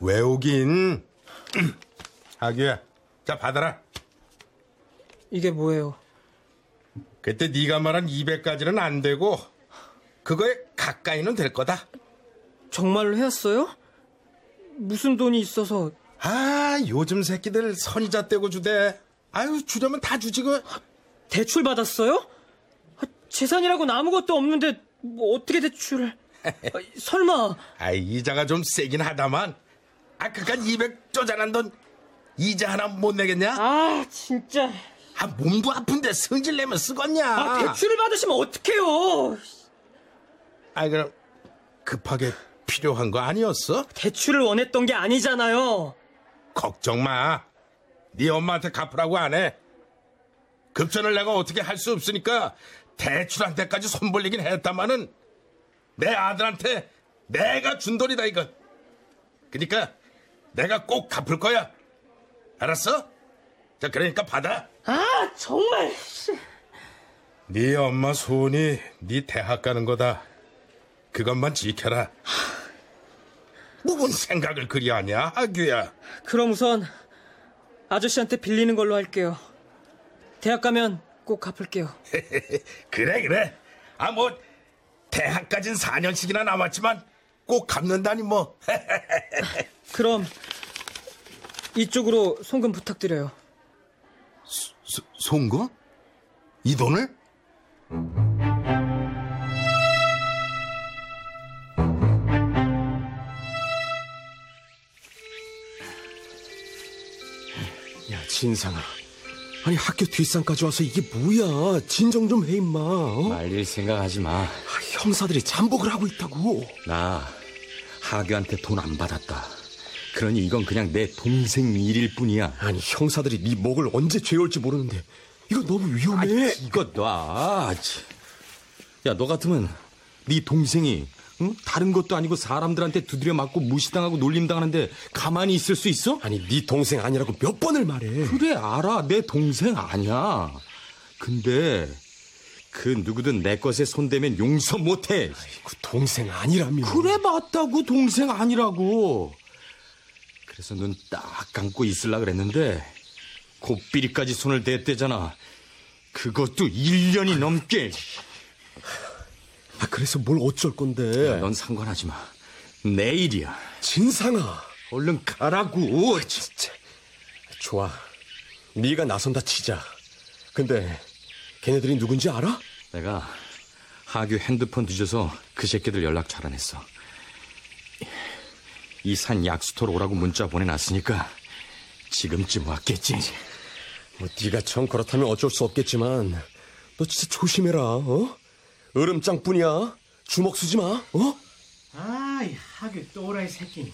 왜 오긴? 하규야, 자, 받아라. 이게 뭐예요? 그때 네가 말한 200까지는 안 되고 그거에 가까이는 될 거다. 정말로 했어요? 무슨 돈이 있어서 아, 요즘 새끼들 선이자 떼고 주대. 아유, 주려면 다 주지, 그. 대출 받았어요? 아, 재산이라고는 아무것도 없는데 뭐 어떻게 대출을? 아, 설마 아, 이자가 좀 세긴 하다만. 아, 그깟 200 쪼잔한 돈, 이자 하나 못 내겠냐? 아 진짜 아, 몸도 아픈데 성질 내면 쓰겄냐? 아, 대출을 받으시면 어떡해요? 아이, 그럼, 급하게 필요한 거 아니었어? 대출을 원했던 게 아니잖아요. 걱정 마. 네 엄마한테 갚으라고 안 해. 급전을 내가 어떻게 할 수 없으니까 대출한테까지 손 벌리긴 했다마는 내 아들한테 내가 준 돈이다 이거. 그러니까 내가 꼭 갚을 거야. 알았어? 자 그러니까 받아. 아 정말. 네 엄마 소원이 네 대학 가는 거다. 그것만 지켜라. 무슨 생각을 그리 하냐, 아규야. 그럼 우선 아저씨한테 빌리는 걸로 할게요. 대학 가면 꼭 갚을게요. 그래 그래 아 뭐 대학까진 4년씩이나 남았지만 꼭 갚는다니 뭐 그럼 이쪽으로 송금 부탁드려요. 소, 송금? 이 돈을? 야, 진상아. 아니, 학교 뒷산까지 와서 이게 뭐야? 진정 좀 해, 임마. 어? 말릴 생각하지 마. 아, 형사들이 잠복을 하고 있다고. 나 하교한테 돈 안 받았다. 그러니 이건 그냥 내 동생 일일 뿐이야. 아니, 형사들이 네 목을 언제 죄올지 모르는데. 이거 너무 위험해. 이거 놔. 치. 야, 너 같으면 네 동생이 응? 다른 것도 아니고 사람들한테 두드려 맞고 무시당하고 놀림당하는데 가만히 있을 수 있어? 아니, 네 동생 아니라고 몇 번을 말해. 그래, 알아. 내 동생 아니야. 근데 그 누구든 내 것에 손대면 용서 못해. 그 동생 아니라며. 그래, 맞다고. 동생 아니라고. 그래서 눈 딱 감고 있을라 그랬는데 곱비리까지 손을 댔대잖아. 그것도 1년이 넘게. 아, 그래서 뭘 어쩔 건데. 야, 넌 상관하지 마. 내 일이야. 진상아. 얼른 가라고. 진짜. 좋아. 네가 나선다 치자. 근데 걔네들이 누군지 알아? 내가 하규 핸드폰 뒤져서 그 새끼들 연락 잘안 했어. 이 산 약수터로 오라고 문자 보내놨으니까 지금쯤 왔겠지. 뭐 네가 정 그렇다면 어쩔 수 없겠지만 너 진짜 조심해라. 어? 얼음장뿐이야. 주먹 쓰지 마. 어? 아이 하게 또라이 새끼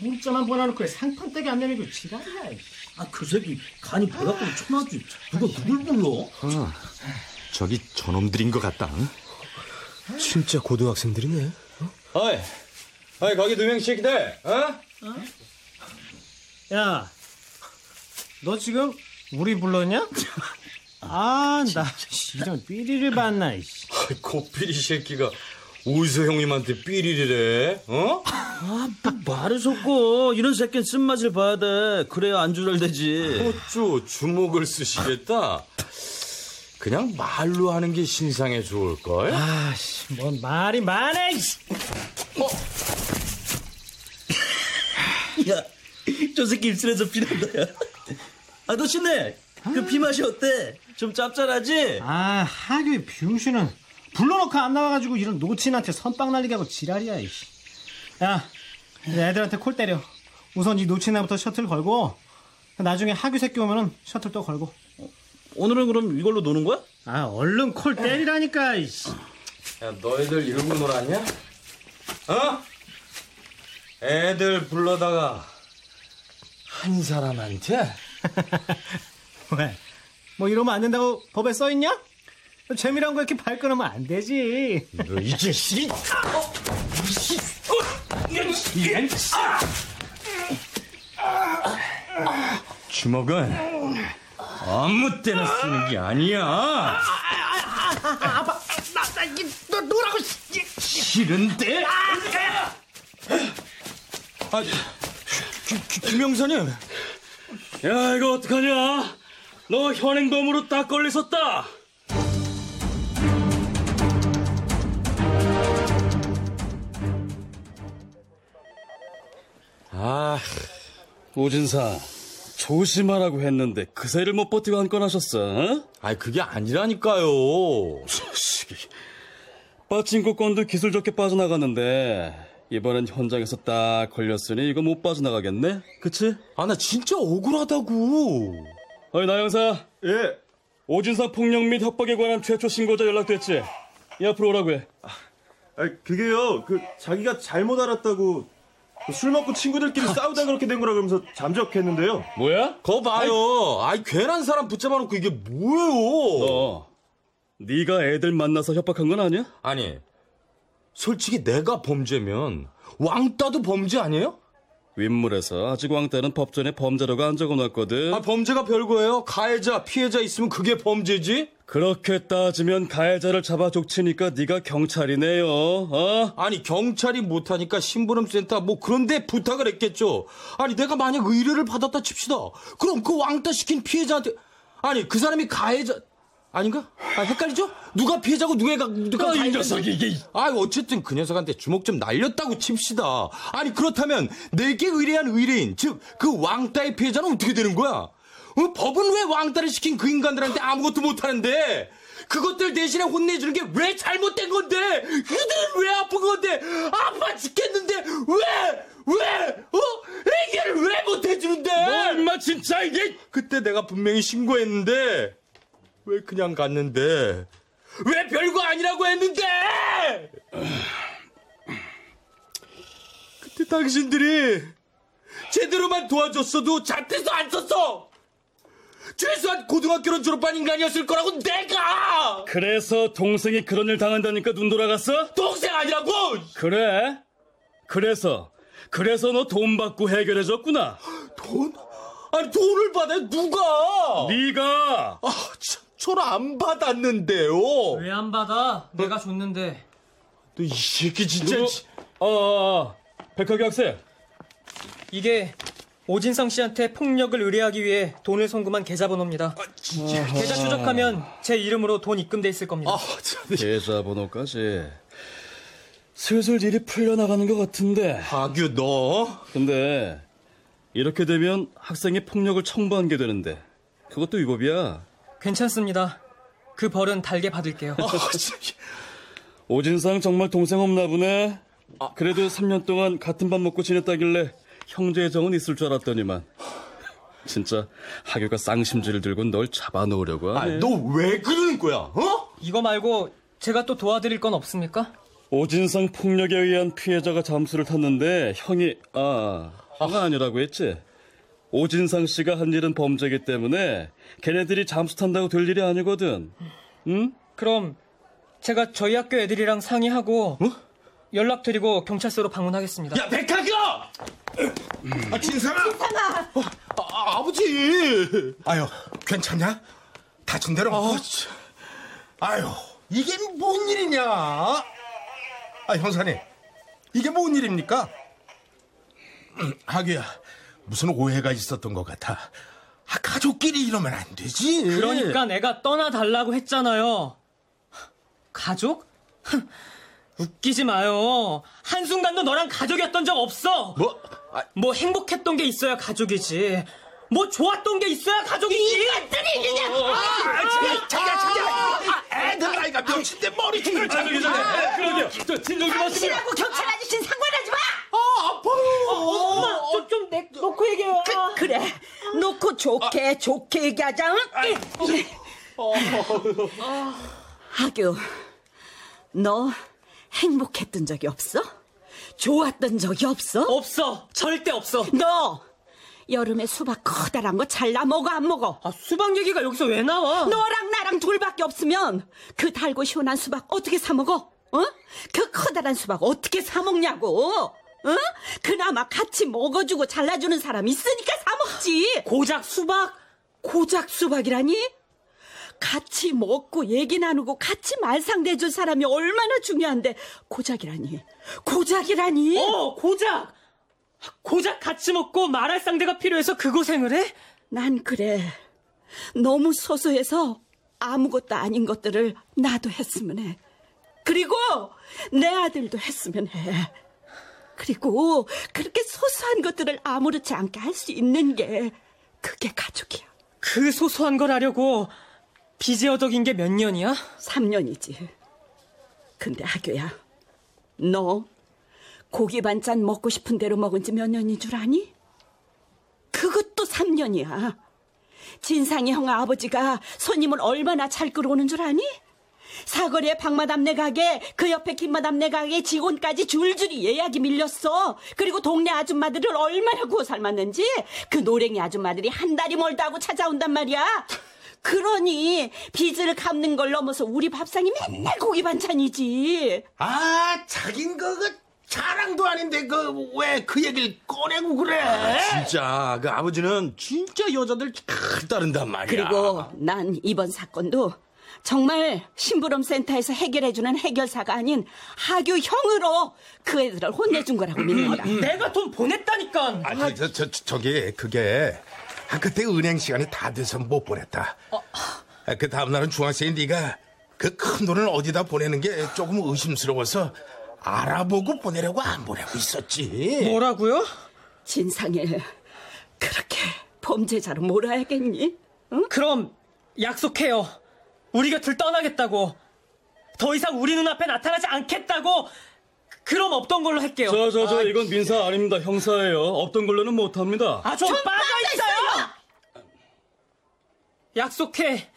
문자만 보내놓고 상판떼기 안 내밀고 지랄이야 아 그 새끼 간이 배갖고 천하지 누가 누굴 불러? 어, 저기 저놈들인 것 같다. 응? 진짜 고등학생들이네. 어이, 어이 거기 두명 새끼들. 어? 야, 너 지금 우리 불렀냐? 아, 나 이런 삐리를 봤나, 이씨. 고삐리 새끼가 어디서 형님한테 삐리를 해? 어? 아, 뭐 말을 섞어. 이런 새끼는 쓴맛을 봐야 돼. 그래야 안주 잘 되지. 어쭈 주먹을 쓰시겠다. 그냥 말로 하는 게 신상에 좋을걸? 아 씨, 뭔 말이 많아, 이씨. 어? 야, 저 새끼 입술에서 피 난다, 야. 아저씨네, 그피 맛이 어때? 좀 짭짤하지? 아, 하규의 병신은 불러놓고 안 나와가지고 이런 노친한테 선빵 날리게 하고 지랄이야, 이씨. 야, 애들한테 콜 때려. 우선 이 노친아부터 셔틀 걸고, 나중에 하규 새끼 오면은 셔틀 또 걸고. 오늘은 그럼 이걸로 노는 거야? 아, 얼른 콜 때리라니까, 이씨. 야, 너희들 이러고 놀았냐? 어? 애들 불러다가 한 사람한테? 왜? 뭐 이러면 안 된다고 법에 써 있냐? 재미란 거 이렇게 발끈하면 안 되지. 너 이 자식이! 주먹은 아무 때나 쓰는 게 아니야. 아빠, 나, 나, 이, 너 노라고, 싫은데? 아, 김, 김영사님. 야, 이거 어떡하냐? 너 현행범으로 딱 걸리셨다. 아, 오진사 조심하라고 했는데 그새를 못 버티고 한 건 하셨어. 어? 아니 그게 아니라니까요. 자식이 빠친코 건도 기술 좋게 빠져나갔는데 이번엔 현장에서 딱 걸렸으니 이거 못 빠져나가겠네? 그치? 아 나 진짜 억울하다고. 어이 나 형사. 예. 오진상 폭력 및 협박에 관한 최초 신고자 연락됐지? 이 앞으로 오라고 해. 아, 그게요. 그 자기가 잘못 알았다고 그술 먹고 친구들끼리 싸우다 그렇게 된 거라 그러면서 잠적했는데요. 뭐야? 거 봐요. 아이 괜한 사람 붙잡아 놓고 이게 뭐예요? 너 네가 애들 만나서 협박한 건 아니야? 아니 솔직히 내가 범죄면 왕따도 범죄 아니에요? 윗물에서 아직 왕따는 법전에 범죄라고 안 적어놨거든. 아 범죄가 별거예요. 가해자 피해자 있으면 그게 범죄지. 그렇게 따지면 가해자를 잡아 족치니까 네가 경찰이네요. 어? 아니 경찰이 못하니까 심부름센터 뭐 그런데 부탁을 했겠죠. 아니 내가 만약 의뢰를 받았다 칩시다. 그럼 그 왕따 시킨 피해자한테 아니 그 사람이 가해자 아닌가? 아 헷갈리죠? 누가 피해자고 누가 누가 아, 이. 녀석이 이게 아 어쨌든 그 녀석한테 주먹 좀 날렸다고 칩시다. 아니 그렇다면 내게 의뢰한 의뢰인 즉 그 왕따의 피해자는 어떻게 되는 거야? 어, 법은 왜 왕따를 시킨 그 인간들한테 아무것도 못하는데 그것들 대신에 혼내주는 게 왜 잘못된 건데 그들은 왜 아픈 건데 아파 죽겠는데 왜 왜? 어? 해결을 왜 못해주는데? 너 임마 진짜 이게 그때 내가 분명히 신고했는데 왜 그냥 갔는데 왜 별거 아니라고 했는데 그때 당신들이 제대로만 도와줬어도 자퇴서 안 썼어 최소한 고등학교는 졸업한 인간이었을 거라고 내가 그래서 동생이 그런 일 당한다니까 눈 돌아갔어? 동생 아니라고 그래? 그래서 그래서 너 돈 받고 해결해줬구나. 돈? 아니 돈을 받아 누가 네가 아 참 저안 받았는데요 왜 안 받아? 내가 줬는데. 너 이 새끼 진짜 누구? 어, 어, 어. 백학기 학생. 이게 오진성 씨한테 폭력을 의뢰하기 위해 돈을 송금한 계좌번호입니다. 계좌 추적하면 제 이름으로 돈 입금돼 있을 겁니다. 아, 계좌번호까지. 슬슬 일이 풀려나가는 것 같은데. 하규 너? 근데 이렇게 되면 학생이 폭력을 청구한 게 되는데 그것도 위법이야. 괜찮습니다. 그 벌은 달게 받을게요. 오진상 정말 동생 없나 보네. 그래도 3년 동안 같은 밥 먹고 지냈다길래 형제의 정은 있을 줄 알았더니만. 진짜 하교가 쌍심지를 들고 널 잡아놓으려고 하네. 너왜 그러는 거야? 어? 이거 말고 제가 또 도와드릴 건 없습니까? 오진상 폭력에 의한 피해자가 잠수를 탔는데 형이 아 형가 아 니라고 했지. 오진상 씨가 한 일은 범죄이기 때문에 걔네들이 잠수 탄다고 될 일이 아니거든. 응? 그럼 제가 저희 학교 애들이랑 상의하고 연락드리고 경찰서로 방문하겠습니다. 야 백학이야! 아, 진상아! 진상아! 아, 아버지! 아유, 괜찮냐? 다친 대로. 아, 아유, 이게 뭔 일이냐? 아, 형사님, 이게 뭔 일입니까? 음, 하기야, 무슨 오해가 있었던 것 같아. 아, 가족끼리 이러면 안 되지. 그러니까 내가 떠나달라고 했잖아요. 가족? 웃기지 마요. 한순간도 너랑 가족이었던 적 없어. 뭐? 뭐 행복했던 게 있어야 가족이지. 뭐 좋았던 게 있어야 가족이지. 이것들이 그냥 아, 자기야, 자기야. 아, 애들 나이가 몇인데 머리통을 잡고 있네. 그러게요. 저 진정 좀 하시고요. 당신하고 경찰 아저씨는 상관하지 마! 아, 아파요. 엄마, 좀, 좀 내, 놓고 얘기해요. 그, 그래. 놓고 좋게, 좋게 얘기하자. 응? 하규, 너 행복했던 적이 없어? 좋았던 적이 없어? 없어. 절대 없어. 너 여름에 수박 커다란 거 잘라 먹어 안 먹어? 아, 수박 얘기가 여기서 왜 나와? 너랑 나랑 둘밖에 없으면 그 달고 시원한 수박 어떻게 사 먹어? 어? 그 커다란 수박 어떻게 사 먹냐고? 어? 그나마 같이 먹어주고 잘라주는 사람 있으니까 사 먹지. 고작 수박? 고작 수박이라니? 같이 먹고 얘기 나누고 같이 말상대줄 사람이 얼마나 중요한데 고작이라니 고작이라니 어, 고작! 고작 같이 먹고 말할 상대가 필요해서 그 고생을 해? 난 그래 너무 소소해서 아무것도 아닌 것들을 나도 했으면 해 그리고 내 아들도 했으면 해 그리고 그렇게 소소한 것들을 아무렇지 않게 할 수 있는 게 그게 가족이야. 그 소소한 걸 하려고 빚에 어덕인 게 몇 년이야? 3년이지. 근데 하교야, 너 고기 반찬 먹고 싶은 대로 먹은 지 몇 년인 줄 아니? 그것도 3년이야. 진상이 형 아버지가 손님을 얼마나 잘 끌어오는 줄 아니? 사거리에 박마담네 가게, 그 옆에 김마담네 가게 직원까지 줄줄이 예약이 밀렸어. 그리고 동네 아줌마들을 얼마나 구워 삶았는지 그 노랭이 아줌마들이 한 달이 멀다 하고 찾아온단 말이야. 그러니 빚을 갚는 걸 넘어서 우리 밥상이 맨날 고기 반찬이지. 아, 자긴 그, 그 자랑도 아닌데 그 왜 그 얘기를 꺼내고 그래? 진짜 그 아버지는 진짜 여자들 잘 따른단 말이야. 그리고 난 이번 사건도 정말 심부름 센터에서 해결해주는 해결사가 아닌 하교 형으로 그 애들을 혼내준 거라고 믿는다. 내가 돈 보냈다니까. 아니, 저, 저, 저, 저기, 그게, 아, 그때 은행 시간이 다 돼서 못 보냈다. 아, 그 다음 날은 중학생인 네가 그 큰 돈을 어디다 보내는 게 조금 의심스러워서 알아보고 보내려고 안 보내고 있었지. 뭐라고요? 진상을 그렇게 범죄자로 몰아야겠니? 그럼 약속해요. 우리 곁을 떠나겠다고. 더 이상 우리 눈앞에 나타나지 않겠다고. 그럼 없던 걸로 할게요. 저, 저, 저, 이건 민사 아닙니다. 형사예요. 없던 걸로는 못합니다. 아, 좀 빠져 있어요! 약속해.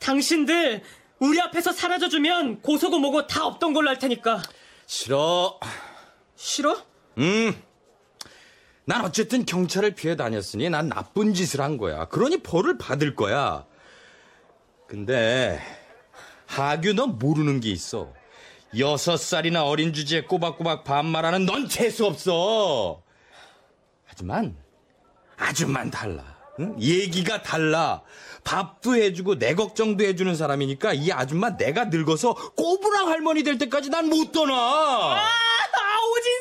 당신들 우리 앞에서 사라져주면 고소고 뭐고 다 없던 걸로 할 테니까. 싫어. 싫어? 음. 난 어쨌든 경찰을 피해 다녔으니 난 나쁜 짓을 한 거야. 그러니 벌을 받을 거야. 근데 하규 넌 모르는 게 있어. 여섯 살이나 어린 주제에 꼬박꼬박 반말하는 넌 재수 없어. 하지만 아줌만 달라. 응? 얘기가 달라. 밥도 해주고 내 걱정도 해주는 사람이니까 이 아줌마 내가 늙어서 꼬부랑 할머니 될 때까지 난 못 떠나. 아, 오진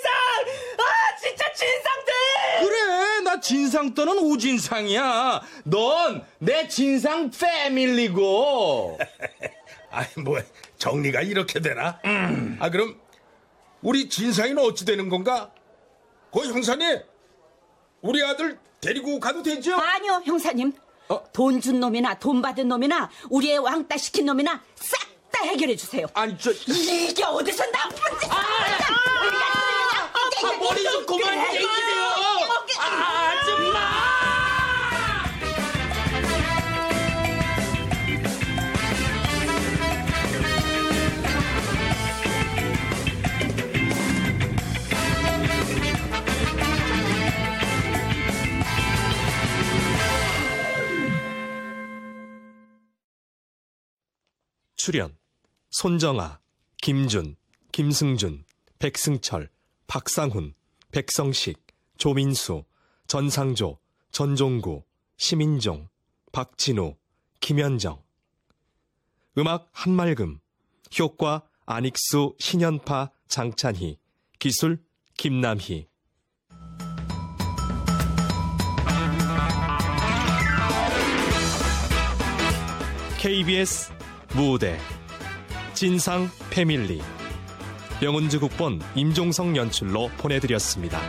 진상 떠는 오진상이야. 넌 내 진상 패밀리고. 아니, 뭐, 정리가 이렇게 되나? 아, 그럼, 우리 진상이는 어찌 되는 건가? 고 형사님, 우리 아들 데리고 가도 되죠? 아니요, 형사님. 돈준 놈이나 돈 받은 놈이나 우리 애 왕따 시킨 놈이나 싹 다 해결해 주세요. 아니 저 이게 어디서 나쁜 짓? 아, 아, 머리 좀 그만 얘기세요. 아, 아줌마. 출연 손정아, 김준, 김승준, 백승철, 박상훈, 백성식, 조민수, 전상조, 전종구, 심인종, 박진우, 김현정. 음악 한말금 효과 안익수, 신현파, 장찬희 기술 김남희. KBS 무대 진상 패밀리 명은주 국본 임종성 연출로 보내드렸습니다.